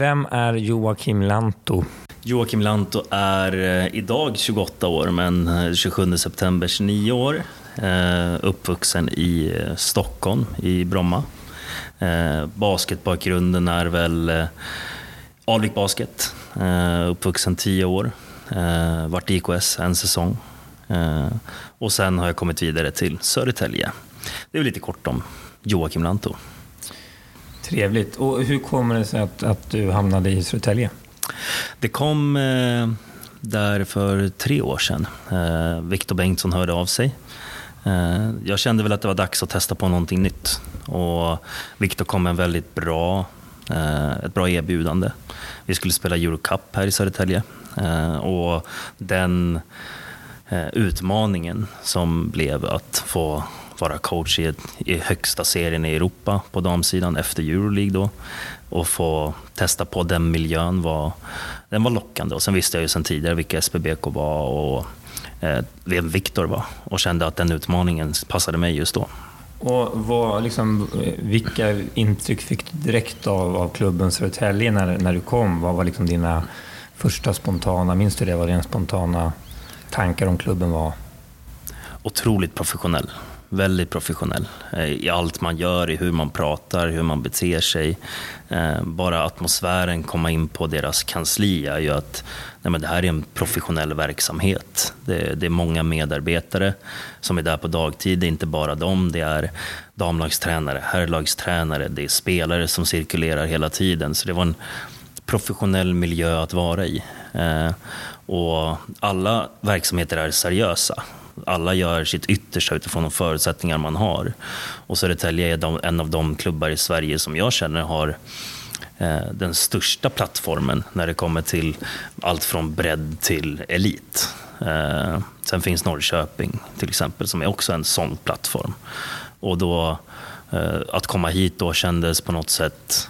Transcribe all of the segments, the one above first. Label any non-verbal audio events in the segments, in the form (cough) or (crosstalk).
Vem är Joakim Lantto? Joakim Lantto är eh, idag 28 år, men 27 september 29 år. Eh, uppvuxen i eh, Stockholm, i Bromma. Basketbakgrunden är väl Alvik Basket. Uppvuxen 10 år. Vart i IKS en säsong. Och sen har jag kommit vidare till Södertälje. Det är lite kort om Joakim Lantto. Trevligt. Och hur kommer det sig att, att du hamnade i Södertälje? Det kom eh, där för tre år sedan. Eh, Viktor Bengtsson hörde av sig. Eh, jag kände väl att det var dags att testa på någonting nytt. Och Viktor kom med en väldigt bra, eh, ett bra erbjudande. Vi skulle spela Eurocup här i Södertälje. Eh, och den eh, utmaningen som blev att få vara coach i, i högsta serien i Europa på damsidan efter Euroleague då och få testa på den miljön var, den var lockande. Och sen visste jag ju sedan tidigare vilka SPBK var och eh, vem Viktor var och kände att den utmaningen passade mig just då. Och vad, liksom, vilka intryck fick du direkt av, av klubben Södertälje när, när du kom? Vad var liksom dina första spontana, minns du det, vad dina spontana tankar om klubben var? Otroligt professionell väldigt professionell eh, i allt man gör, i hur man pratar, hur man beter sig. Eh, bara atmosfären, komma in på deras kansli är ju att nej men det här är en professionell verksamhet. Det, det är många medarbetare som är där på dagtid. Det är inte bara dem, det är damlagstränare, herrlagstränare, det är spelare som cirkulerar hela tiden. Så det var en professionell miljö att vara i. Eh, och alla verksamheter är seriösa alla gör sitt yttersta utifrån de förutsättningar man har. Och Södertälje är en av de klubbar i Sverige som jag känner har eh, den största plattformen när det kommer till allt från bredd till elit. Eh, sen finns Norrköping till exempel som är också en sån plattform. Och då eh, att komma hit då kändes på något sätt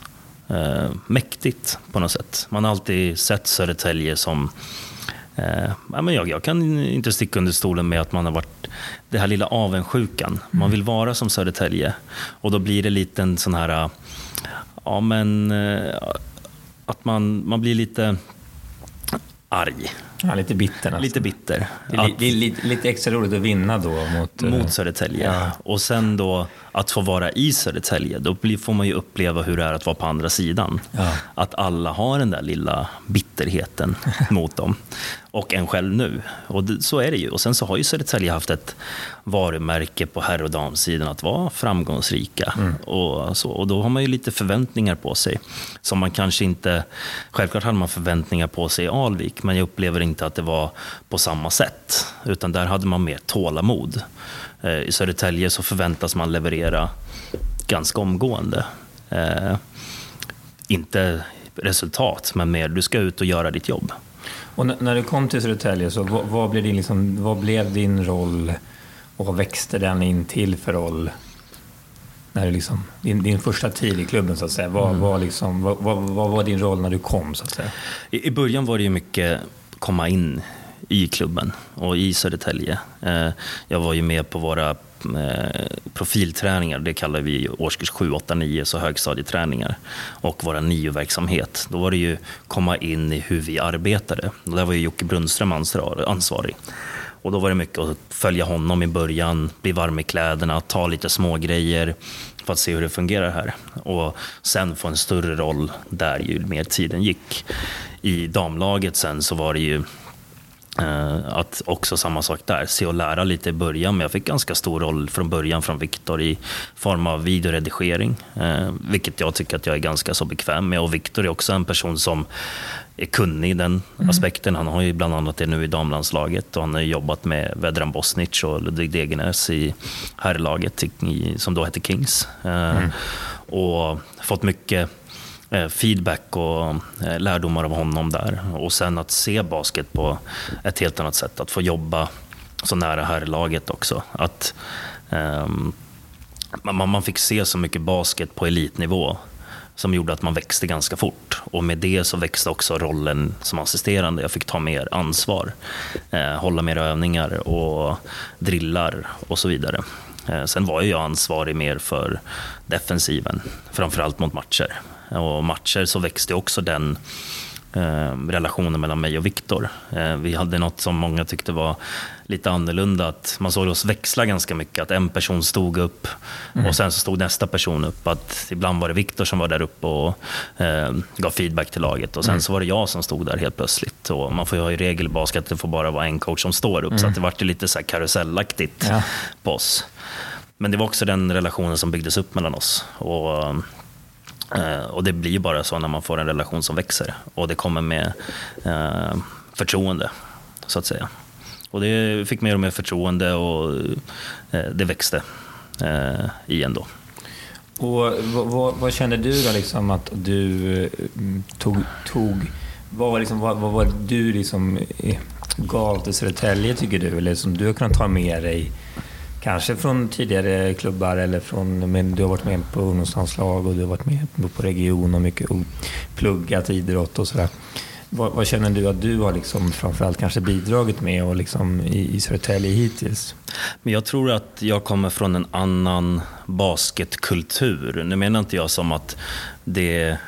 eh, mäktigt på något sätt. Man har alltid sett Södertälje som Eh, ja, men jag, jag, kan inte sticka under stolen med att man har varit det här lilla avundsjukan. Man mm. vill vara som Södertälje och då blir det lite en sån här, ja men eh, att man, man blir lite arg. Ja, lite bitter. Nästan. Lite bitter. Det är, att, lite, lite, extra roligt att vinna då mot... Mot eh, Södertälje. Ja. Och sen då att få vara i Södertälje, då får man ju uppleva hur det är att vara på andra sidan. Ja. Att alla har den där lilla bitterheten (laughs) mot dem. Och en själv nu. Och det, så är det ju. Och sen så har ju Södertälje haft ett varumärke på herr och damsidan att vara framgångsrika. Mm. Och, så, och då har man ju lite förväntningar på sig. Som man kanske inte... Självklart hade man förväntningar på sig i Alvik, men jag upplever inte att det var på samma sätt. Utan där hade man mer tålamod. Eh, I Södertälje så förväntas man leverera ganska omgående. Eh, inte resultat, men mer du ska ut och göra ditt jobb. Och när du kom till Södertälje, så vad, vad, blev din, liksom, vad blev din roll och vad växte den in till för roll? När du liksom, din, din första tid i klubben, så att säga. Vad, mm. vad, liksom, vad, vad, vad, var din roll när du kom? Så att säga? I, I början var det ju mycket komma in i klubben och i Södertälje. Eh, jag var ju med på våra eh, profilträningar, det kallar vi årskurs 7, 8, 9, så högstadieträningar. Och våra NIO-verksamhet. Då var det ju komma in i hur vi arbetade. Och där var ju Jocke Brunnström ansvarig. Och då var det mycket att följa honom i början, bli varm i kläderna, ta lite smågrejer för att se hur det fungerar här. Och sen få en större roll där ju mer tiden gick. I damlaget sen så var det ju att också samma sak där, se och lära lite i början. Men jag fick ganska stor roll från början från Viktor i form av videoredigering. Eh, vilket jag tycker att jag är ganska så bekväm med. Och Viktor är också en person som är kunnig i den mm. aspekten. Han har ju bland annat det nu i damlandslaget och han har jobbat med Vedran Bosnic och Ludvig Degenäs i herrlaget som då hette Kings. Eh, mm. Och fått mycket Eh, Eh, feedback och eh, lärdomar av honom där. Och sen att se basket på ett helt annat sätt. Att få jobba så nära herrlaget också. Att um, man, man fick se så mycket basket på elitnivå som gjorde att man växte ganska fort. Och med det så växte också rollen som assisterande. Jag fick ta mer ansvar, eh, hålla mer övningar och drillar och så vidare. Eh, sen var jag ansvarig mer för defensiven, framförallt mot matcher och matcher så växte också den eh, relationen mellan mig och Viktor. Eh, vi hade något som många tyckte var lite annorlunda, att man såg oss växla ganska mycket. Att en person stod upp mm. och sen så stod nästa person upp. Att ibland var det Viktor som var där uppe och eh, gav feedback till laget och sen mm. så var det jag som stod där helt plötsligt. Och man får ju ha i regel basket att det får bara vara en coach som står upp, mm. så att det vart lite så här karusellaktigt ja. på oss. Men det var också den relationen som byggdes upp mellan oss. Och, Eh, och det blir bara så när man får en relation som växer. Och det kommer med eh, förtroende, så att säga. Och det fick mer och mer förtroende och eh, det växte eh, igen då. Och vad, vad, vad kände du då liksom att du mm, tog, tog vad, liksom, vad, vad var du liksom eh, gav till Södertälje tycker du? Eller som du har kunnat ta med dig Kanske från tidigare klubbar eller från, men du har varit med på ungdomslandslag och du har varit med på region och mycket och pluggat idrott och sådär. Vad, vad, känner du att du har liksom framförallt kanske bidragit med och liksom i, i Södertälje hittills? Men jag tror att jag kommer från en annan basketkultur. Nu menar inte jag som att det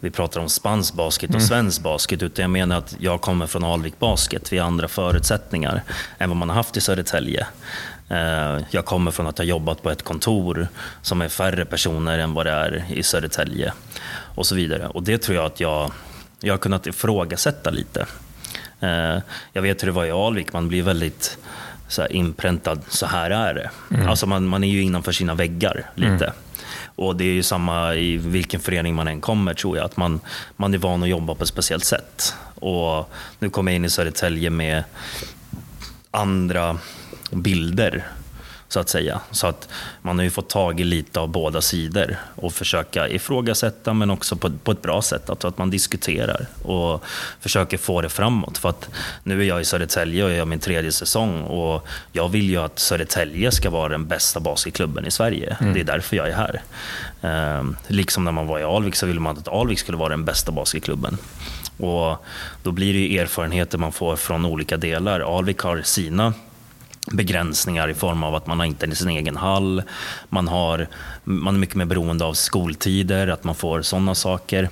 vi pratar om spansk basket och mm. svensk basket, utan jag menar att jag kommer från Alvik Basket. Vi har andra förutsättningar än vad man har haft i Södertälje. Eh, jag kommer från att ha jobbat på ett kontor som är färre personer än vad det är i Södertälje och så vidare. Och det tror jag att jag, jag har kunnat ifrågasätta lite. Eh, jag vet hur det var i Alvik, man blir väldigt så inpräntad, så här är det. Mm. Alltså man, man är ju innanför sina väggar lite. Mm. Och det är ju samma i vilken förening man än kommer tror jag, att man, man är van att jobba på ett speciellt sätt. Och nu kommer jag in i Södertälje med andra bilder så att säga. Så att man har ju fått tag i lite av båda sidor och försöka ifrågasätta men också på, på ett bra sätt. Alltså att man diskuterar och försöker få det framåt. För att nu är jag i Södertälje och jag är min tredje säsong och jag vill ju att Södertälje ska vara den bästa basketklubben i Sverige. Mm. Det är därför jag är här. Ehm, liksom när man var i Alvik så ville man att Alvik skulle vara den bästa basketklubben. Och då blir det ju erfarenheter man får från olika delar. Alvik har sina begränsningar i form av att man har inte sin egen hall, man, har, man är mycket mer beroende av skoltider, att man får sådana saker.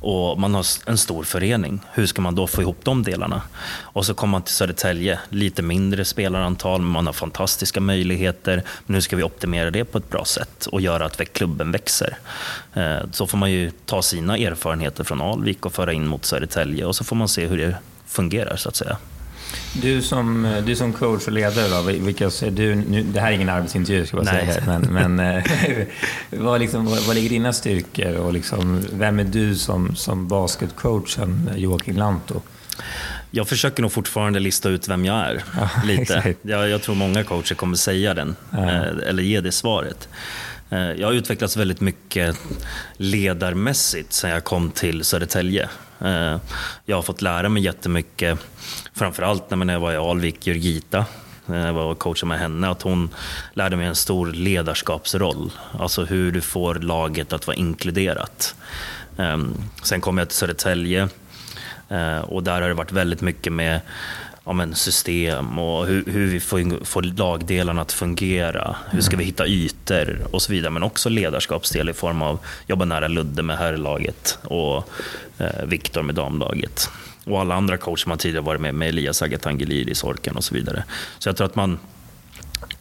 Och man har en stor förening. Hur ska man då få ihop de delarna? Och så kommer man till Södertälje, lite mindre spelarantal, men man har fantastiska möjligheter. Men hur ska vi optimera det på ett bra sätt och göra att klubben växer? Eh, så får man ju ta sina erfarenheter från Alvik och föra in mot Södertälje och så får man se hur det fungerar så att säga. Du som, du som coach och ledare, då, vilka, du, nu, det här är ingen arbetsintervju ska jag bara säga, men, men eh, (laughs) vad, liksom, vad, vad ligger dina styrkor och liksom, vem är du som, som basketcoachen Joakim Lantto? Jag försöker nog fortfarande lista ut vem jag är. Ja, (laughs) lite. Jag, jag, tror många coacher kommer säga den, ja. Eh, eller ge det svaret. Eh, jag har utvecklats väldigt mycket ledarmässigt sen jag kom till Södertälje. Eh, jag har fått lära mig jättemycket framförallt när jag var i Alvik, Jurgita, när jag var och coachade med henne, att hon lärde mig en stor ledarskapsroll. Alltså hur du får laget att vara inkluderat. Ehm, sen kom jag till Södertälje eh, och där har det varit väldigt mycket med ja, men system och hur, hur vi får, får lagdelarna att fungera. Hur ska vi hitta ytor och så vidare. Men också ledarskapsdel i form av jobba nära Ludde med herrlaget och eh, Viktor med damlaget och alla andra coacher man tidigare varit med, med Elias Agatangeli, Sorken och så vidare. Så jag tror att man,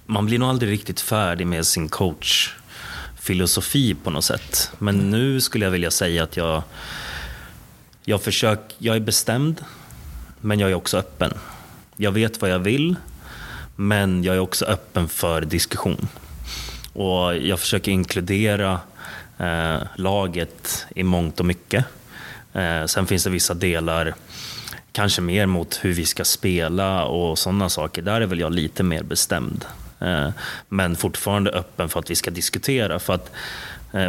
man blir nog aldrig riktigt färdig med sin coachfilosofi på något sätt. Men nu skulle jag vilja säga att jag, jag, försök, jag är bestämd, men jag är också öppen. Jag vet vad jag vill, men jag är också öppen för diskussion. Och jag försöker inkludera eh, laget i mångt och mycket. Eh, sen finns det vissa delar, kanske mer mot hur vi ska spela och sådana saker. Där är väl jag lite mer bestämd. Eh, men fortfarande öppen för att vi ska diskutera. För att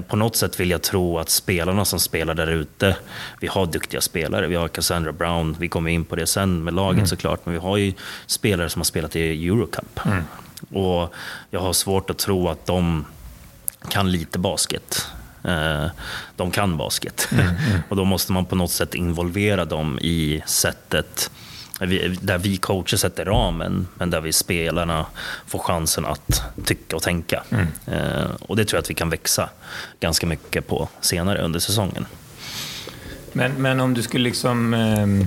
på något sätt vill jag tro att spelarna som spelar där ute, vi har duktiga spelare. Vi har Cassandra Brown, vi kommer in på det sen med laget mm. såklart, men vi har ju spelare som har spelat i Eurocup. Mm. Och jag har svårt att tro att de kan lite basket. Eh, de kan basket. Mm, mm. (laughs) och då måste man på något sätt involvera dem i sättet vi, där vi coacher sätter ramen, men där vi spelarna får chansen att tycka och tänka. Mm. Eh, och det tror jag att vi kan växa ganska mycket på senare under säsongen. Men, men om du skulle liksom... Eh,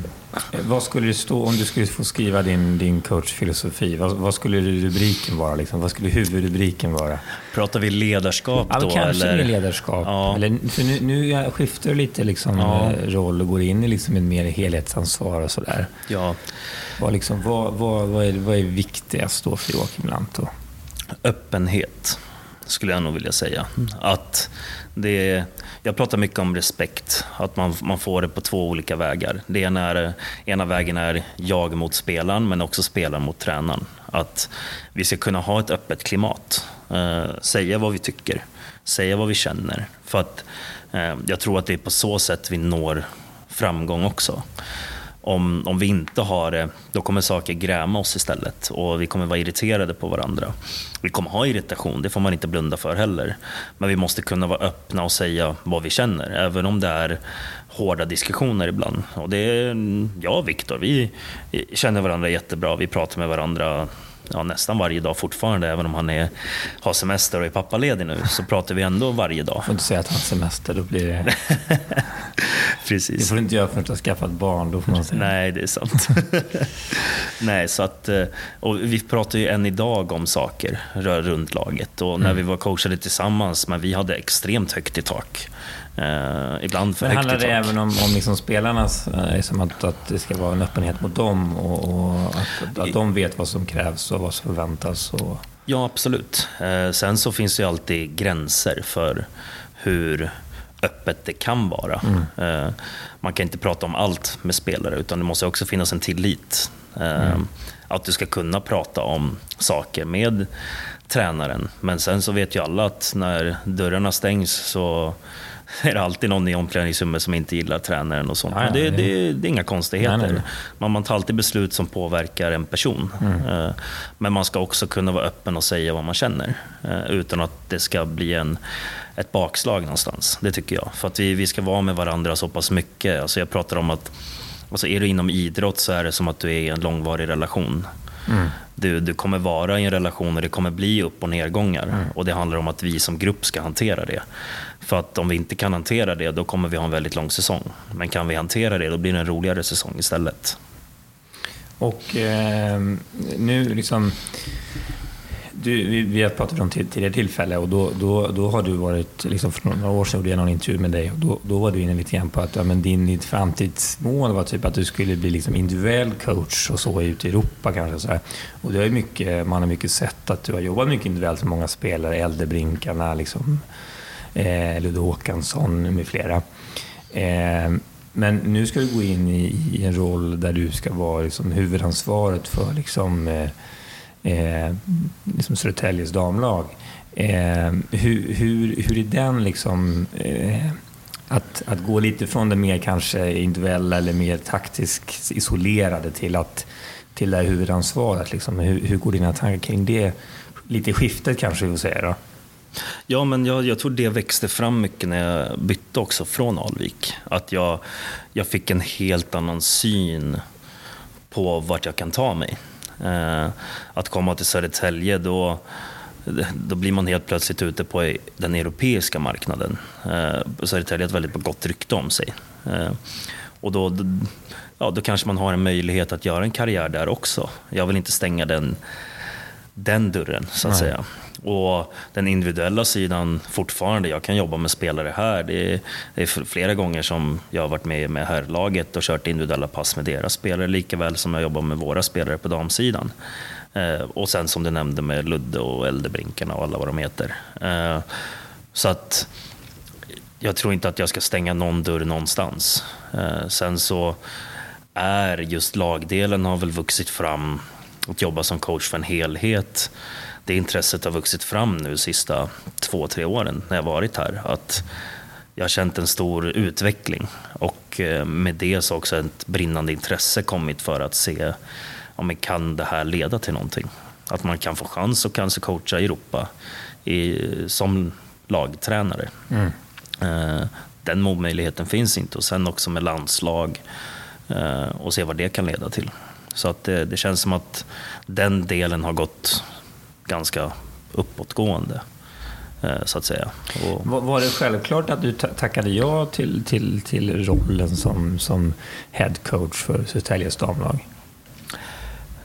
vad skulle det stå om du skulle få skriva din, din coachfilosofi? Vad, vad skulle rubriken vara? Liksom? Vad skulle huvudrubriken vara? Pratar vi ledarskap ja, då? Kanske eller? ledarskap. Ja. Eller, för nu, nu skiftar du lite liksom, ja. Eh, roll och går in i liksom ett mer helhetsansvar och sådär. Ja. Vad, liksom, vad, vad, vad, är, vad är viktigast då för Joakim Lantto? Öppenhet, skulle jag nog vilja säga. Att det, jag pratar mycket om respekt, att man, man får det på två olika vägar. Det ena, är, ena vägen är jag mot spelaren, men också spelaren mot tränaren. Att vi ska kunna ha ett öppet klimat, eh, säga vad vi tycker, säga vad vi känner. För att eh, jag tror att det är på så sätt vi når framgång också. Om, om vi inte har det, då kommer saker gräma oss istället och vi kommer vara irriterade på varandra. Vi kommer ha irritation, det får man inte blunda för heller. Men vi måste kunna vara öppna och säga vad vi känner, även om det är hårda diskussioner ibland. Och det är, jag och Viktor, vi känner varandra jättebra, vi pratar med varandra ja, nästan varje dag fortfarande, även om han är, har semester och är pappaledig nu, så pratar vi ändå varje dag. Du får inte säga att han har semester, då blir det... (laughs) Precis. Det får du inte göra förrän du har skaffat barn, då får man säga. Nej, det är sant. (laughs) Nej, så att, eh, och vi pratar ju än idag om saker runt laget. Och när mm. vi var coachade tillsammans, men vi hade extremt högt i tak. Eh, ibland för Men handlar det även om, om liksom spelarnas, eh, liksom att, att det ska vara en öppenhet mot dem och, och att, att de vet vad som krävs och vad som förväntas? Och... Ja, absolut. Eh, sen så finns det ju alltid gränser för hur öppet det kan vara. Mm. Eh, man kan inte prata om allt med spelare, utan det måste också finnas en tillit. Eh, mm. Att du ska kunna prata om saker med tränaren. Men sen så vet ju alla att när dörrarna stängs så (laughs) är det alltid någon i omklädningsrummet som inte gillar tränaren och sånt. Det, det, det, det, är inga konstigheter. Nej, nej. Man, man tar alltid beslut som påverkar en person. Mm. Eh, men man ska också kunna vara öppen och säga vad man känner. Eh, utan att det ska bli en, ett bakslag någonstans. Det tycker jag. För att vi, vi ska vara med varandra så pass mycket. Alltså jag pratar om att alltså är du inom idrott så är det som att du är i en långvarig relation. Mm. Du, du kommer vara i en relation och det kommer bli upp och nedgångar. Mm. Och det handlar om att vi som grupp ska hantera det. För att om vi inte kan hantera det, då kommer vi ha en väldigt lång säsong. Men kan vi hantera det, då blir det en roligare säsong istället. Och eh, nu liksom... Du, vi, vi har pratat om tidigare tillfälle och då, då, då har du varit, liksom för några år sedan gjorde jag någon intervju med dig och då, då var du inne lite grann på att ja, men din, ditt framtidsmål var typ att du skulle bli liksom individuell coach och så ute i Europa kanske. Så här. Och det är mycket, man har mycket sett att du har jobbat mycket individuellt med många spelare, Äldrebrinkarna, liksom, eh, Ludde Håkansson med flera. Eh, men nu ska du gå in i, i, en roll där du ska vara liksom, huvudansvaret för liksom, eh, eh, liksom Södertäljes damlag. Eh, hur, hur, hur är den liksom... Eh, att, att gå lite från det mer kanske individuella eller mer taktiskt isolerade till, att, till det här huvudansvaret. Liksom. Hur, hur går dina tankar kring det? Lite skiftet kanske vi får säga då? Ja, men jag, jag tror det växte fram mycket när jag bytte också från Alvik. Att jag, jag fick en helt annan syn på vart jag kan ta mig. Eh, att komma till Södertälje, då, då blir man helt plötsligt ute på den europeiska marknaden. Eh, Södertälje har ett väldigt gott rykte om sig. Eh, och då, ja, då kanske man har en möjlighet att göra en karriär där också. Jag vill inte stänga den, den dörren, så att Nej. säga. Och den individuella sidan fortfarande, jag kan jobba med spelare här. Det är, det är flera gånger som jag har varit med med herrlaget och kört individuella pass med deras spelare, lika väl som jag jobbar med våra spelare på damsidan. Eh, och sen som du nämnde med Ludde och Eldebrinkarna och alla vad de heter. Eh, så att jag tror inte att jag ska stänga någon dörr någonstans. Eh, sen så är just lagdelen har väl vuxit fram att jobba som coach för en helhet det intresset har vuxit fram nu sista två, tre åren när jag varit här. Att jag har känt en stor utveckling och eh, med det så har också ett brinnande intresse kommit för att se om kan det här leda till någonting. Att man kan få chans att kanske coacha i Europa i, som lagtränare. Mm. Eh, den möjligheten finns inte och sen också med landslag eh, och se vad det kan leda till. Så att det, det känns som att den delen har gått ganska uppåtgående. Eh, så att säga. Och... Var det självklart att du tackade ja till, till, till rollen som, som head coach för Södertäljes damlag?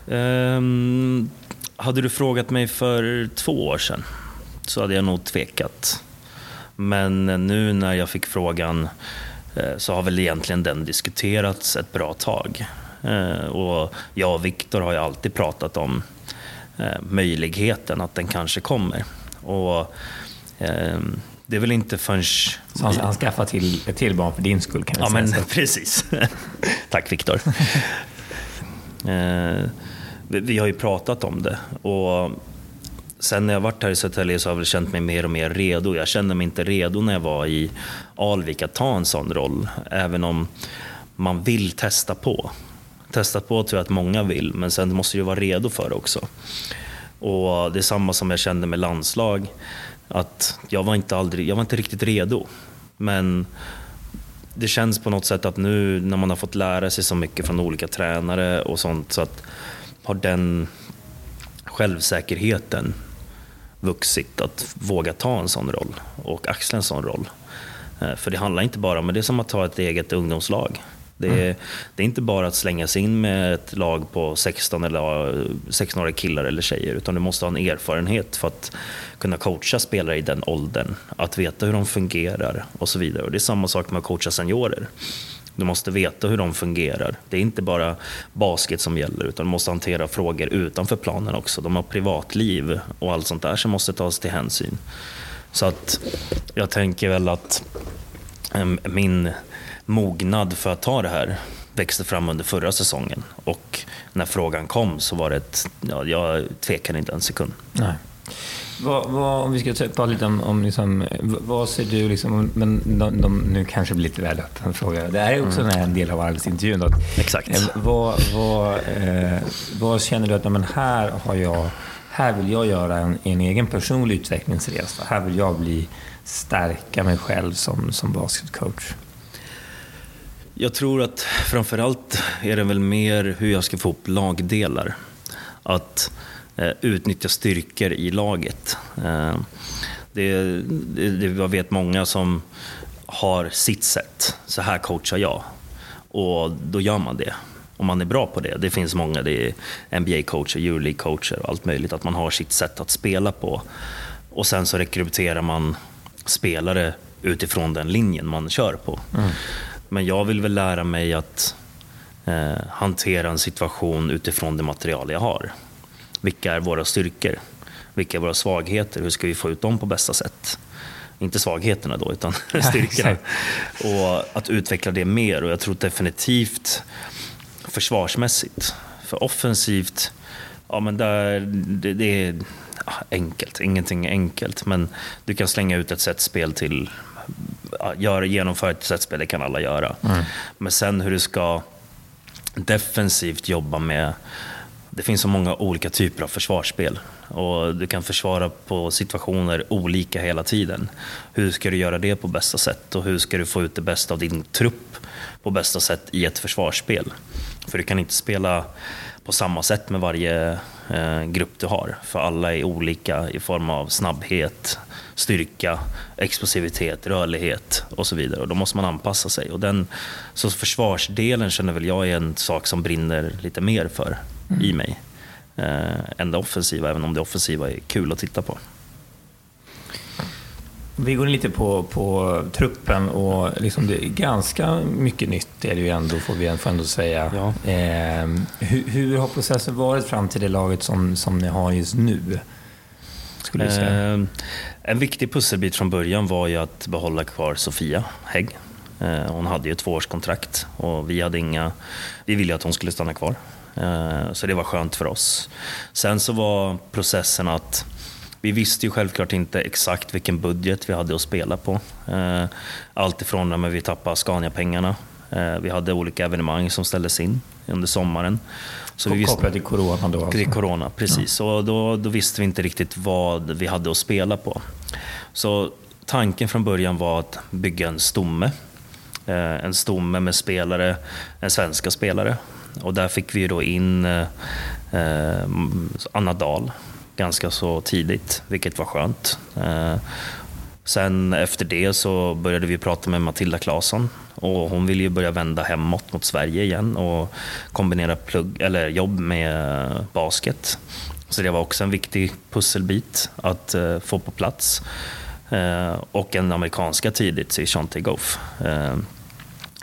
Um, hade du frågat mig för två år sedan så hade jag nog tvekat. Men nu när jag fick frågan eh, så har väl egentligen den diskuterats ett bra tag. Eh, och jag och Viktor har ju alltid pratat om möjligheten att den kanske kommer. Och Ehm, det är väl inte förrän... Så han, han skaffar till ett till barn för din skull kan jag ja, säga. Men, (laughs) precis. (laughs) Tack Viktor. (laughs) Ehm, vi har ju pratat om det och sen när jag varit här i Södertälje så har jag väl känt mig mer och mer redo. Jag kände mig inte redo när jag var i Alvik att ta en sån roll, även om man vill testa på. Testat på tror jag att många vill, men sen måste du vara redo för det också. Och det är samma som jag kände med landslag att jag var inte, aldrig, jag var inte riktigt redo. Men det känns på något sätt att nu när man har fått lära sig så mycket från olika tränare och sånt så att har den självsäkerheten vuxit att våga ta en sån roll och axla en sån roll. Eh, för det handlar inte bara om, det är som att ta ett eget ungdomslag. Det är, mm. det är inte bara att slänga sig in med ett lag på 16 eller 16 killar eller tjejer, utan du måste ha en erfarenhet för att kunna coacha spelare i den åldern, att veta hur de fungerar och så vidare. Och det är samma sak med att coacha seniorer. Du måste veta hur de fungerar. Det är inte bara basket som gäller, utan du måste hantera frågor utanför planen också. De har privatliv och allt sånt där som måste tas till hänsyn. Så att jag tänker väl att min mognad för att ta det här växte fram under förra säsongen. Och när frågan kom så var det ett, ja, jag tvekade inte en sekund. Nej. Vad, vad, om vi ska prata lite om, om liksom, vad ser du, liksom, men de, de, nu kanske blir lite väl öppen fråga. Det här är också mm. en del av arbetsintervjun. Då. Exakt. Eh, vad, vad, eh, vad känner du att, men här, har jag, här vill jag göra en, en egen personlig utvecklingsresa. Här vill jag bli, stärka mig själv som, som basketcoach. Jag tror att framförallt är det väl mer hur jag ska få upp lagdelar. Att eh, utnyttja styrkor i laget. Eh, det, det, det, jag vet många som har sitt sätt. Så här coachar jag. Och då gör man det. Om man är bra på det. Det finns många, det är NBA-coacher, Euroleague-coacher och allt möjligt. Att man har sitt sätt att spela på. Och sen så rekryterar man spelare utifrån den linjen man kör på. Mm. Men jag vill väl lära mig att eh, hantera en situation utifrån det material jag har. Vilka är våra styrkor? Vilka är våra svagheter? Hur ska vi få ut dem på bästa sätt? Inte svagheterna då, utan (laughs) styrkorna. och att utveckla det mer. Och jag tror definitivt försvarsmässigt. För offensivt, ja men där, det, det är enkelt. Ingenting är enkelt. Men du kan slänga ut ett sätt spel till gör, genomföra ett setspel, det kan alla göra. Mm. Men sen hur du ska defensivt jobba med det finns så många olika typer av försvarsspel och du kan försvara på situationer olika hela tiden. Hur ska du göra det på bästa sätt och hur ska du få ut det bästa av din trupp på bästa sätt i ett försvarsspel? För du kan inte spela på samma sätt med varje grupp du har, för alla är olika i form av snabbhet, styrka, explosivitet, rörlighet och så vidare. Och då måste man anpassa sig. Och den, så försvarsdelen känner väl jag är en sak som brinner lite mer för mm. i mig. Eh, än det offensiva, även om det offensiva är kul att titta på. Vi går in lite på, på truppen och liksom det är ganska mycket nytt är det ju ändå, får vi ändå säga. Ja. Eh, hur, hur, har processen varit fram till det laget som, som ni har just nu? Skulle jag säga. Eh, en viktig pusselbit från början var ju att behålla kvar Sofia Hägg. Eh, hon hade ju ett tvåårskontrakt och vi, hade inga, vi ville att hon skulle stanna kvar. Eh, så det var skönt för oss. Sen så var processen att vi visste ju självklart inte exakt vilken budget vi hade att spela på. Eh, allt ifrån när vi tappade Scania-pengarna. Vi hade olika evenemang som ställdes in under sommaren. Så vi visste, kopplat till corona då? Alltså. Till corona, precis. Ja. Och då, då visste vi inte riktigt vad vi hade att spela på. Så tanken från början var att bygga en stomme. Eh, en stomme med spelare, en svenska spelare. Och där fick vi då in eh, Anna Dahl ganska så tidigt, vilket var skönt. Eh, sen efter det så började vi prata med Matilda Claesson och hon ville ju börja vända hemåt mot Sverige igen och kombinera plugg, eller jobb med eh, basket. Så det var också en viktig pusselbit att eh, få på plats. Och en amerikanska tidigt i Shante Goff.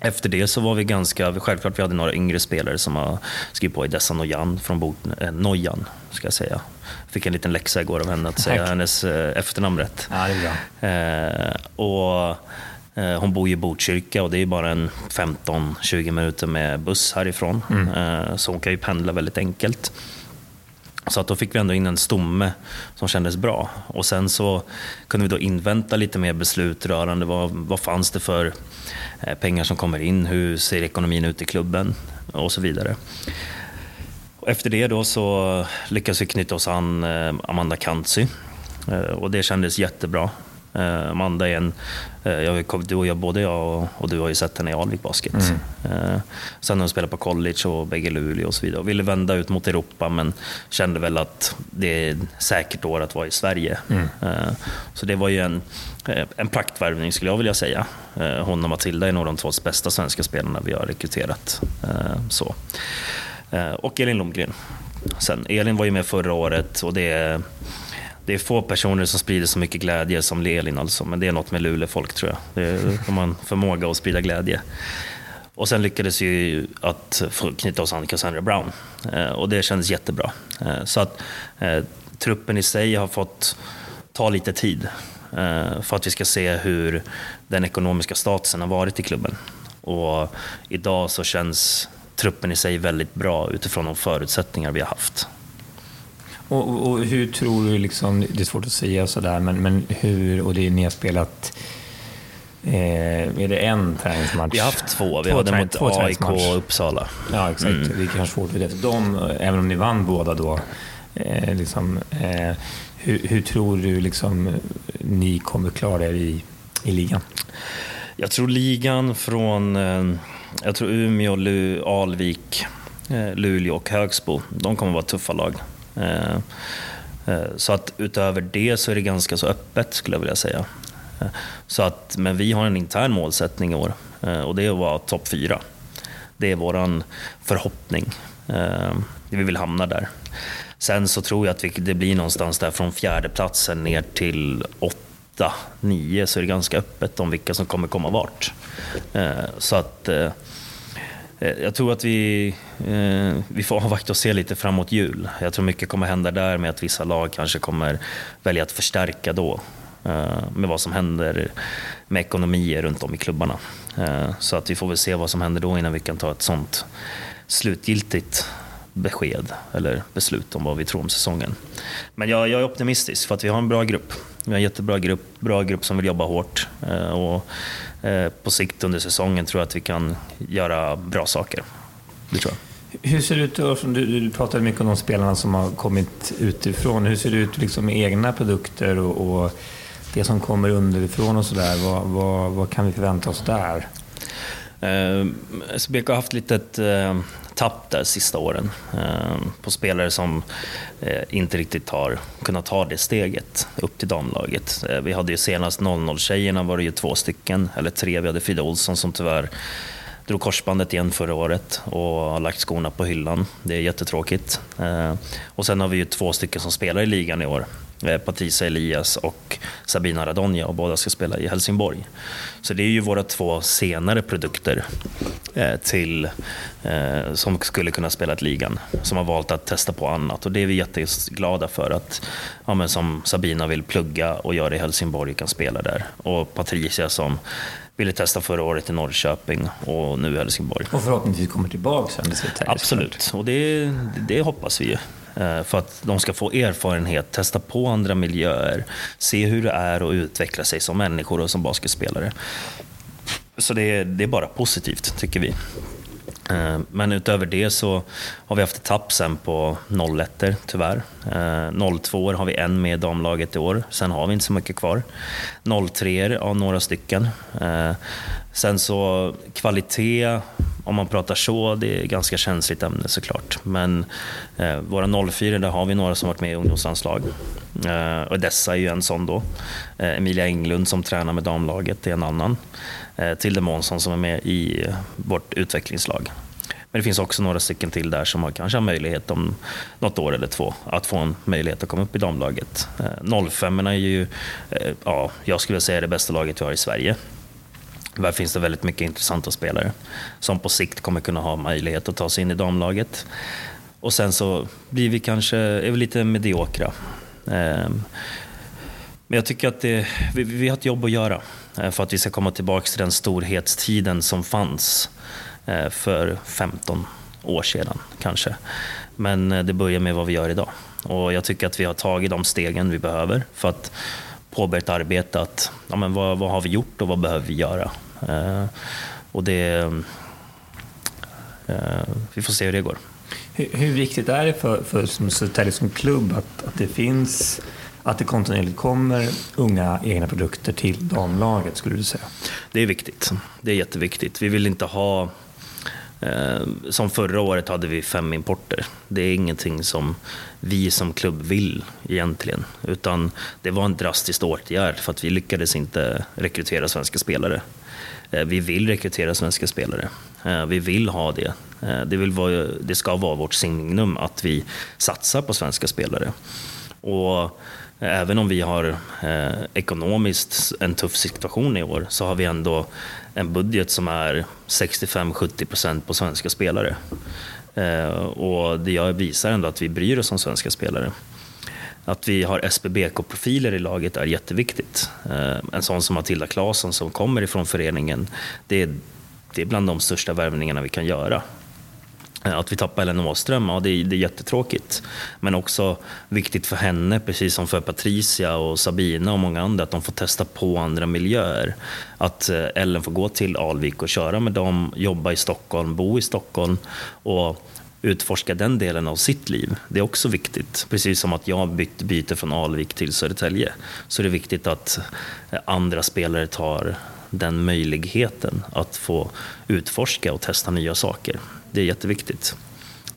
Efter det så var vi ganska, självklart vi hade några yngre spelare som har skrivit på i Dessa Nojan från Bot, eh, Nojan, ska jag säga. Fick en liten läxa igår av henne att säga Tack. hennes eh, efternamn rätt. Ja, det är bra. Eh, och, eh, hon bor i Botkyrka och det är bara en 15-20 minuter med buss härifrån. Mm. Så hon kan ju pendla väldigt enkelt. Så att då fick vi ändå in en stomme som kändes bra. Och sen så kunde vi då invänta lite mer beslut rörande vad, vad fanns det för pengar som kommer in, hur ser ekonomin ut i klubben och så vidare. Och efter det då så lyckades vi knyta oss an eh, Amanda Kantzy eh, och det kändes jättebra. Uh, Amanda är en, jag, du och jag, både jag och, du har ju sett henne i Alvik Basket. Mm. Sen har hon spelat på college och bägge Luleå och så vidare. Och ville vända ut mot Europa men kände väl att det är säkert år att vara i Sverige. Mm. så det var ju en, en praktvärvning skulle jag vilja säga. hon och Matilda är nog de två bästa svenska spelarna vi har rekryterat. så. Eh, och Elin Lomgren. Sen, Elin var ju med förra året och det är det är få personer som sprider så mycket glädje som Elin alltså, men det är något med Luleå-folk tror jag. Det de har en förmåga att sprida glädje. Och sen lyckades vi att knyta oss an Cassandra Brown eh, och det kändes jättebra. Eh, så att truppen i sig har fått ta lite tid för att vi ska se hur den ekonomiska statusen har varit i klubben. Och idag så känns truppen i sig väldigt bra utifrån de förutsättningar vi har haft. Och, och, hur tror du, liksom, det är svårt att säga sådär, men, men hur, och det är, ni har spelat Eh, är det en träningsmatch? Vi har haft två. Vi två hade mot AIK och Uppsala. Ja, exakt. Mm. Det är kanske svårt att veta. De, även om ni vann båda då, eh, liksom, eh, hur, hur, tror du liksom, ni kommer klara er i, i ligan? Jag tror ligan från eh, jag tror Umeå, Lu, Alvik, eh, Luleå och Högsbo, de kommer vara tuffa lag. Eh, eh, så att utöver det så är det ganska så öppet skulle jag vilja säga. Så att, men vi har en intern målsättning i år och det är att vara topp fyra. Det är vår förhoppning. Vi vill hamna där. Sen så tror jag att det blir någonstans där från fjärde platsen ner till åtta, nio så är det ganska öppet om vilka som kommer komma vart. Eh, så att eh, eh, jag tror att vi, eh, vi får avvakta och se lite framåt jul. Jag tror mycket kommer hända där med att vissa lag kanske kommer välja att förstärka då eh, med vad som händer med ekonomier runt om i klubbarna. Så att vi får väl se vad som händer då innan vi kan ta ett sånt slutgiltigt besked eller beslut om vad vi tror om säsongen. Men jag, jag, är optimistisk för att vi har en bra grupp. Vi har en jättebra grupp, bra grupp som vill jobba hårt. Och Eh, på sikt under säsongen tror jag att vi kan göra bra saker. Det tror jag. Hur ser det ut, du, du pratade mycket om de spelarna som har kommit utifrån. Hur ser det ut liksom med egna produkter och, och det som kommer underifrån och sådär? Vad, vad, vad kan vi förvänta oss där? Eh, SBK har haft lite ett eh, tapp där sista åren eh, på spelare som eh, inte riktigt har kunnat ta det steget upp till damlaget. Eh, vi hade ju senast 00-tjejerna var det ju två stycken, eller tre. Vi hade Frida Olsson som tyvärr drog korsbandet igen förra året och har lagt skorna på hyllan. Det är jättetråkigt. Och sen har vi ju två stycken som spelar i ligan i år. Eh, Patricia Elias och Sabina Radonja och båda ska spela i Helsingborg. Så det är ju våra två senare produkter eh, till, eh, som skulle kunna spela i ligan, som har valt att testa på annat. Och det är vi jätteglada för att ja, men som Sabina vill plugga och göra i Helsingborg kan spela där. Och Patricia som ville testa förra året i Norrköping och nu i Helsingborg. Och förhoppningsvis kommer tillbaka sen till Absolut, och det, det hoppas vi ju. Eh, för att de ska få erfarenhet, testa på andra miljöer, se hur det är att utveckla sig som människor och som basketspelare. Så det är, det är bara positivt, tycker vi. Eh, men utöver det så har vi haft ett tapp sen på 01 tyvärr. Eh, 02 har vi en med i damlaget i år, sen har vi inte så mycket kvar. 03 ja, några stycken. Sen så kvalitet om man pratar så, det är ett ganska känsligt ämne såklart. Men eh, våra 04, där har vi några som varit med i ungdomslandslag. Eh, och dessa är ju en sån då. Eh, Emilia Englund som tränar med damlaget är en annan. Eh, Tilde Månsson som är med i vårt utvecklingslag. Men det finns också några stycken till där som har, kanske har möjlighet om något år eller två att få en möjlighet att komma upp i damlaget. Eh, 05 är ju, eh, ja, jag skulle säga det bästa laget vi har i Sverige. Där finns det väldigt mycket intressanta spelare som på sikt kommer kunna ha möjlighet att ta sig in i damlaget. Och sen så blir vi kanske, är vi lite mediokra. Ehm, men jag tycker att det, vi, vi har ett jobb att göra eh, för att vi ska komma tillbaka till den storhetstiden som fanns eh, för 15 år sedan kanske. Men eh, det börjar med vad vi gör idag. Och jag tycker att vi har tagit de stegen vi behöver för att påbörja ett arbete. Att, ja, men vad, vad har vi gjort och vad behöver vi göra? Eh, och det, eh, vi får se hur det går. Hur, hur viktigt är det för, för Södertälje som klubb att, att det finns att det kontinuerligt kommer unga egna produkter till damlaget, skulle du säga? Det är viktigt. Det är jätteviktigt. Vi vill inte ha Eh, som förra året hade vi fem importer. Det är ingenting som vi som klubb vill egentligen. Utan det var en drastisk åtgärd för att vi lyckades inte rekrytera svenska spelare. Eh, vi vill rekrytera svenska spelare. Eh, vi vill ha det. Det, vill vara, det ska vara vårt signum att vi satsar på svenska spelare. Och även om vi har ekonomiskt en tuff situation i år så har vi ändå en budget som är 65-70% på svenska spelare. Eh, och det visar ändå att vi bryr oss om svenska spelare. Att vi har SBBK-profiler i laget är jätteviktigt. Eh, en sån som Matilda Claesson som kommer ifrån föreningen, det är, det är bland de största värvningarna vi kan göra. Eh, att vi tappar Ellen Åström, ja, det, är, det är jättetråkigt. Men också viktigt för henne, precis som för Patricia och Sabina och många andra, att de får testa på andra miljöer. Att eh, Ellen får gå till Alvik och köra med dem, jobba i Stockholm, bo i Stockholm och utforska den delen av sitt liv. Det är också viktigt. Precis som att jag bytt, byter från Alvik till Södertälje så är det viktigt att eh, andra spelare tar den möjligheten att få utforska och testa nya saker. Det är jätteviktigt.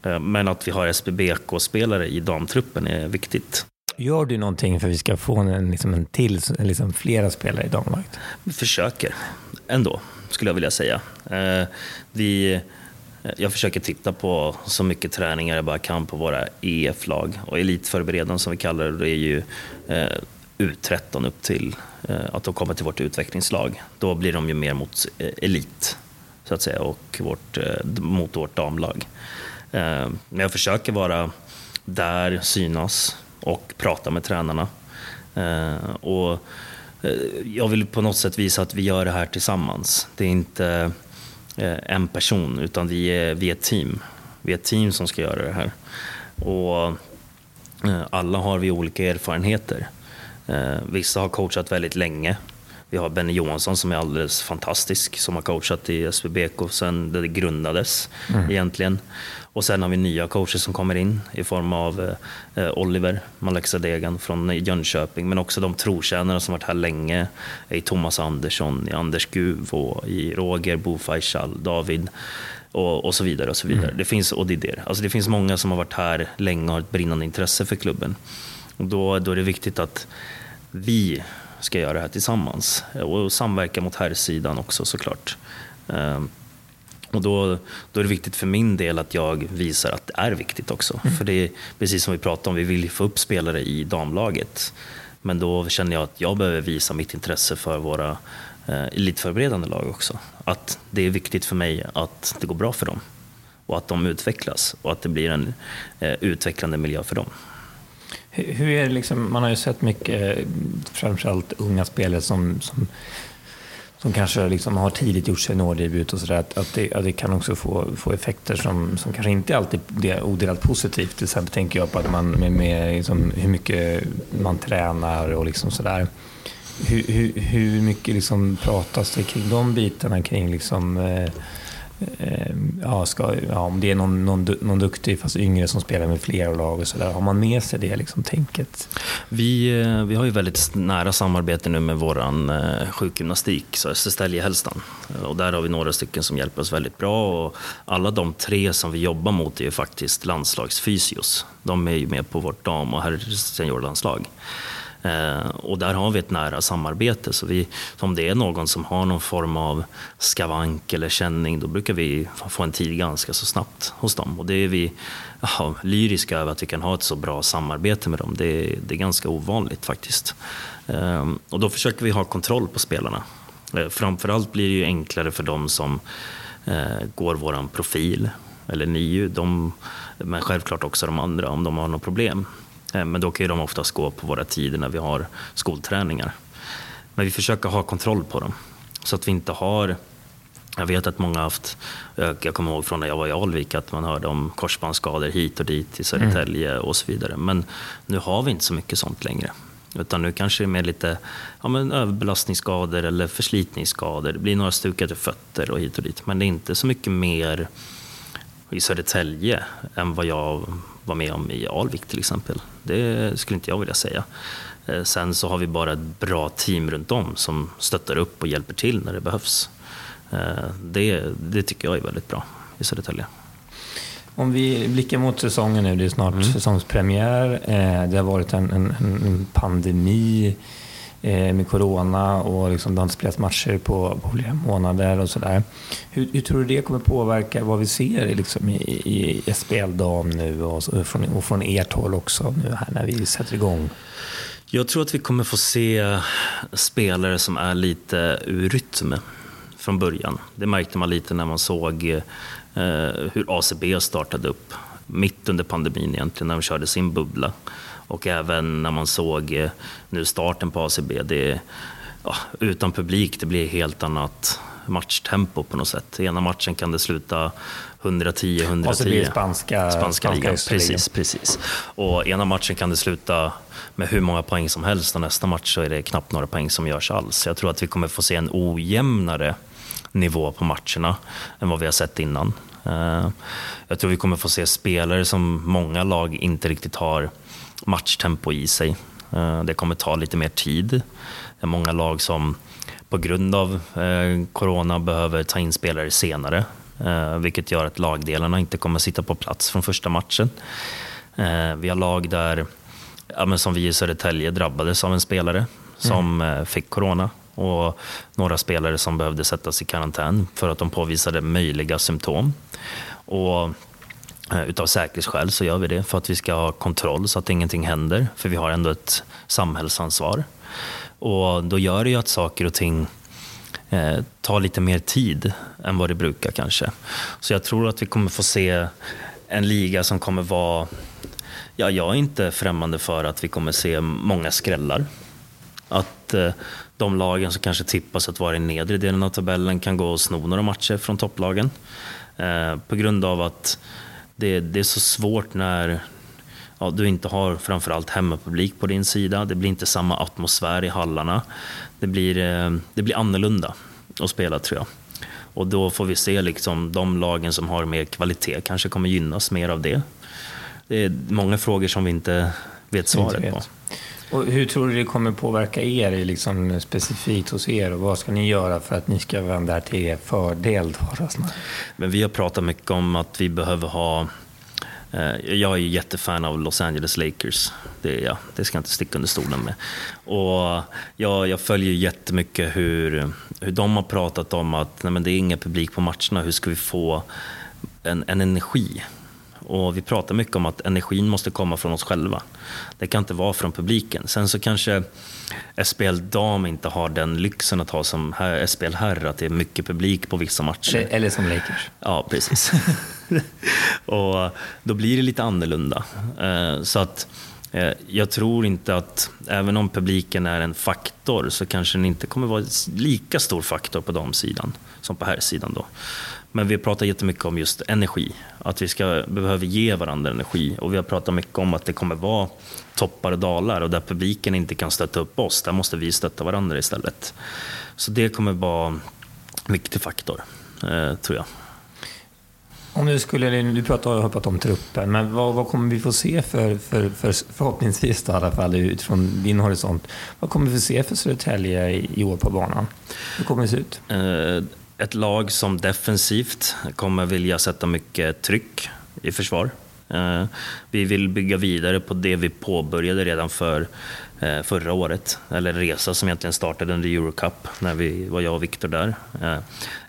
Eh, men att vi har SBBK-spelare i damtruppen är viktigt. Gör du någonting för att vi ska få en, liksom en till, liksom flera spelare i damlaget? Vi försöker ändå, skulle jag vilja säga. Eh, vi jag försöker titta på så mycket träningar jag bara kan på våra EF-lag. Och elitförberedande som vi kallar det, det är ju eh, U13 upp till eh, att de kommer till vårt utvecklingslag. Då blir de ju mer mot eh, elit, så att säga, och vårt, eh, mot vårt damlag. Eh, men jag försöker vara där, synas och prata med tränarna. Eh, och jag vill på något sätt visa att vi gör det här tillsammans. Det är inte en person, utan vi är, vi är ett team. Vi är ett team som ska göra det här. Och alla har vi olika erfarenheter. Vissa har coachat väldigt länge. Vi har Benny Johansson som är alldeles fantastisk, som har coachat i SVBK sedan det grundades mm. egentligen. Och sen har vi nya coacher som kommer in i form av eh, Oliver Maleksadegan från Jönköping, men också de trotjänare som varit här länge i Thomas Andersson, i Anders Guv och i Roger Bofaichal, David och, och, så vidare. och så vidare. Mm. Det finns Odider. Alltså det finns många som har varit här länge och har ett brinnande intresse för klubben. Och då, då är det viktigt att vi ska göra det här tillsammans och samverka mot herrsidan också såklart. Um, och då, då är det viktigt för min del att jag visar att det är viktigt också. Mm. För det är precis som vi pratade om, vi vill få upp spelare i damlaget. Men då känner jag att jag behöver visa mitt intresse för våra eh, elitförberedande lag också. Att det är viktigt för mig att det går bra för dem. Och att de utvecklas och att det blir en eh, utvecklande miljö för dem. Hur är det liksom, man har ju sett mycket, framförallt unga spelare som, som som kanske liksom har tidigt gjort seniordebut och sådär, att, att, det, att det kan också få, få effekter som, som kanske inte alltid är odelat positivt. Till exempel tänker jag på att man med, med liksom, hur mycket man tränar och liksom sådär. Hur, hur, hur mycket liksom pratas det kring de bitarna kring liksom, eh, Ehm, ja, ska, ja, om det är någon, någon, någon duktig fast yngre som spelar med flera lag och sådär. Har man med sig det liksom, tänket? Vi, eh, vi har ju väldigt nära samarbete nu med vår eh, sjukgymnastik, så Södertäljehälsan. Och där har vi några stycken som hjälper oss väldigt bra. Och alla de tre som vi jobbar mot är ju faktiskt landslagsfysios. De är ju med på vårt dam och herr seniorlandslag. Eh, och där har vi ett nära samarbete. Så vi, om det är någon som har någon form av skavank eller känning, då brukar vi få en tid ganska så snabbt hos dem. Och det är vi ja, lyriska över att vi kan ha ett så bra samarbete med dem. Det, är, det är ganska ovanligt faktiskt. Eh, och då försöker vi ha kontroll på spelarna. Eh, framförallt blir det ju enklare för dem som går vår profil, eller NIU, de, men självklart också de andra om de har något problem. Eh, men då kan ju de oftast gå på våra tider när vi har skolträningar. Men vi försöker ha kontroll på dem. Så att vi inte har jag vet att många har haft, jag kommer ihåg från när jag var i Alvik, att man hörde om korsbandsskador hit och dit i Södertälje mm. och så vidare. Men nu har vi inte så mycket sånt längre. Utan nu kanske det är mer lite ja, men överbelastningsskador eller förslitningsskador. Det blir några stukade fötter och hit och dit. Men det är inte så mycket mer i Södertälje än vad jag var med om i Alvik till exempel. Det skulle inte jag vilja säga. Eh, sen så har vi bara ett bra team runt om som stöttar upp och hjälper till när det behövs. Eh, det, det tycker jag är väldigt bra i Södertälje. Om vi blickar mot säsongen nu, det är snart mm. säsongspremiär. Eh, det har varit en, en, en pandemi Eh, med corona och liksom det har inte spelats matcher på, på flera månader och sådär. Hur, hur, tror du det kommer påverka vad vi ser liksom i, i SPL Dam nu och, och, från, och från ert håll också nu här när vi sätter igång? Jag tror att vi kommer få se spelare som är lite ur rytm från början. Det märkte man lite när man såg eh, hur ACB startade upp mitt under pandemin egentligen, när de körde sin bubbla. Och även när man såg eh, nu starten på ACB, det, ja, utan publik, det blir helt annat matchtempo på något sätt. Ena matchen kan det sluta 110-110. ACB är spanska, spanska ligan. Precis, precis. Och ena matchen kan det sluta med hur många poäng som helst och nästa match så är det knappt några poäng som görs alls. Jag tror att vi kommer få se en ojämnare nivå på matcherna än vad vi har sett innan. Eh, jag tror vi kommer få se spelare som många lag inte riktigt har matchtempo i sig. Eh, det kommer ta lite mer tid. Det är många lag som på grund av eh, corona behöver ta in spelare senare, vilket gör att lagdelarna inte kommer sitta på plats från första matchen. Vi har lag där, som vi i Södertälje, drabbades av en spelare som mm. fick corona och några spelare som behövde sättas i karantän för att de påvisade möjliga symptom. Och eh, utav säkerhetsskäl så gör vi det för att vi ska ha kontroll så att ingenting händer. För vi har ändå ett samhällsansvar. Och då gör det ju att saker och ting eh, tar lite mer tid än vad det brukar kanske. Så jag tror att vi kommer få se en liga som kommer vara... Ja, jag är inte främmande för att vi kommer se många skrällar. Att eh, de lagen som kanske tippas att vara i nedre delen av tabellen kan gå och sno några matcher från topplagen. Eh, på grund av att det, det är så svårt när ja, du inte har framförallt hemmapublik på din sida. Det blir inte samma atmosfär i hallarna. Det blir, eh, det blir annorlunda att spela tror jag. Och då får vi se liksom de lagen som har mer kvalitet kanske kommer gynnas mer av det. Det är många frågor som vi inte vet svaret på. Och hur tror du det kommer påverka er liksom specifikt hos er och vad ska ni göra för att ni ska vända det till er fördel? Men vi har pratat mycket om att vi behöver ha eh, jag är ju jättefan av Los Angeles Lakers. Det, ja, det ska jag inte sticka under stolen med. Och jag, jag följer jättemycket hur, hur de har pratat om att nej, men det är ingen publik på matcherna. Hur ska vi få en, en energi och vi pratar mycket om att energin måste komma från oss själva. Det kan inte vara från publiken. Sen så kanske SPL Dam inte har den lyxen att ha som SPL Herr, att det är mycket publik på vissa matcher. Eller, eller som Lakers. Ja, precis. (laughs) och då blir det lite annorlunda. Eh, så att eh, jag tror inte att, även om publiken är en faktor, så kanske den inte kommer vara lika stor faktor på damsidan som på här sidan då. Men vi pratar jättemycket om just energi, att vi ska, behöver ge varandra energi. Och vi har pratat mycket om att det kommer vara toppar och dalar och där publiken inte kan stötta upp oss, där måste vi stötta varandra istället. Så det kommer vara en viktig faktor, eh, tror jag. om du skulle, du pratade, har pratat om truppen, men vad, vad, kommer vi få se för, för, för förhoppningsvis då, i alla fall utifrån din horisont, vad kommer vi få se för Södertälje i år på banan? Hur kommer det se ut? Eh, ett lag som defensivt kommer vilja sätta mycket tryck i försvar. Eh, vi vill bygga vidare på det vi påbörjade redan för eh, förra året, eller resa som egentligen startade under Eurocup när vi var jag och Viktor där. Eh,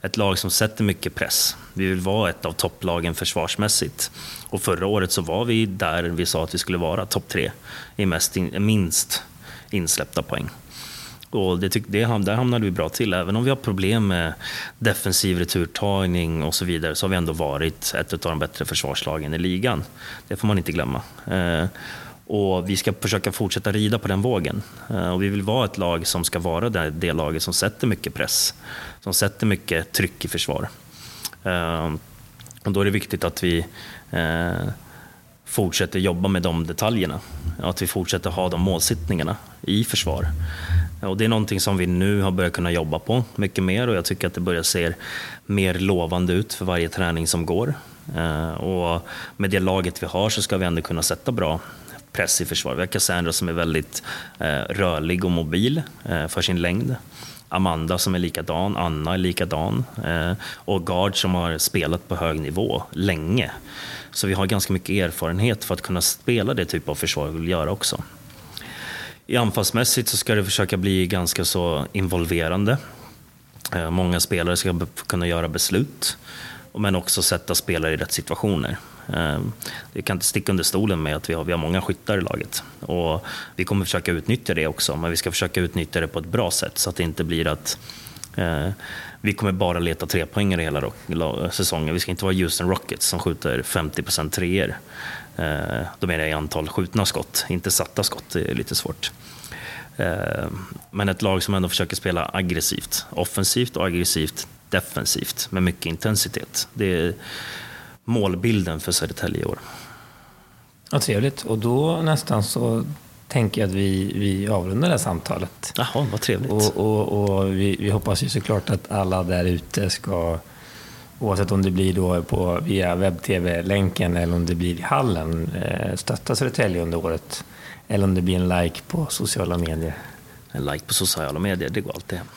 ett lag som sätter mycket press. Vi vill vara ett av topplagen försvarsmässigt. Och förra året så var vi där vi sa att vi skulle vara, topp tre i mest, minst insläppta poäng. Och det, det, där hamnade vi bra till. Även om vi har problem med defensiv returtagning och så vidare så har vi ändå varit ett av de bättre försvarslagen i ligan. Det får man inte glömma. Eh, och vi ska försöka fortsätta rida på den vågen. Eh, och vi vill vara ett lag som ska vara det, det laget som sätter mycket press, som sätter mycket tryck i försvar. Eh, och då är det viktigt att vi eh, fortsätter jobba med de detaljerna. Att vi fortsätter ha de målsättningarna i försvar. Och det är någonting som vi nu har börjat kunna jobba på mycket mer och jag tycker att det börjar se mer lovande ut för varje träning som går. Eh, och med det laget vi har så ska vi ändå kunna sätta bra press i försvar. Vi har Cassandra som är väldigt eh, rörlig och mobil eh, för sin längd. Amanda som är likadan, Anna är likadan och Gard som har spelat på hög nivå länge. Så vi har ganska mycket erfarenhet för att kunna spela det typ av försvar vi vill göra också. I anfallsmässigt så ska det försöka bli ganska så involverande. Eh, många spelare ska kunna göra beslut, men också sätta spelare i rätt situationer. Eh, det vi kan inte sticka under stolen med att vi har, vi har många skyttar i laget. Och vi kommer försöka utnyttja det också, men vi ska försöka utnyttja det på ett bra sätt så att det inte blir att eh, vi kommer bara leta trepoängare hela säsongen. Vi ska inte vara Houston Rockets som skjuter 50% treor. Eh, då menar jag i antal skjutna skott, inte satta skott. Det är lite svårt. Eh, men ett lag som ändå försöker spela aggressivt. Offensivt och aggressivt defensivt med mycket intensitet. Det är målbilden för Södertälje i år. Ja, trevligt. Och då nästan så tänker jag att vi, vi avrundar det här samtalet. Jaha, vad trevligt. Och, och, och vi, vi, hoppas ju såklart att alla där ute ska, oavsett om det blir då på, via webb-tv-länken eller om det blir i hallen, eh, stötta Södertälje under året. Eller om det blir en like på sociala medier. En like på sociala medier, det går alltid hem.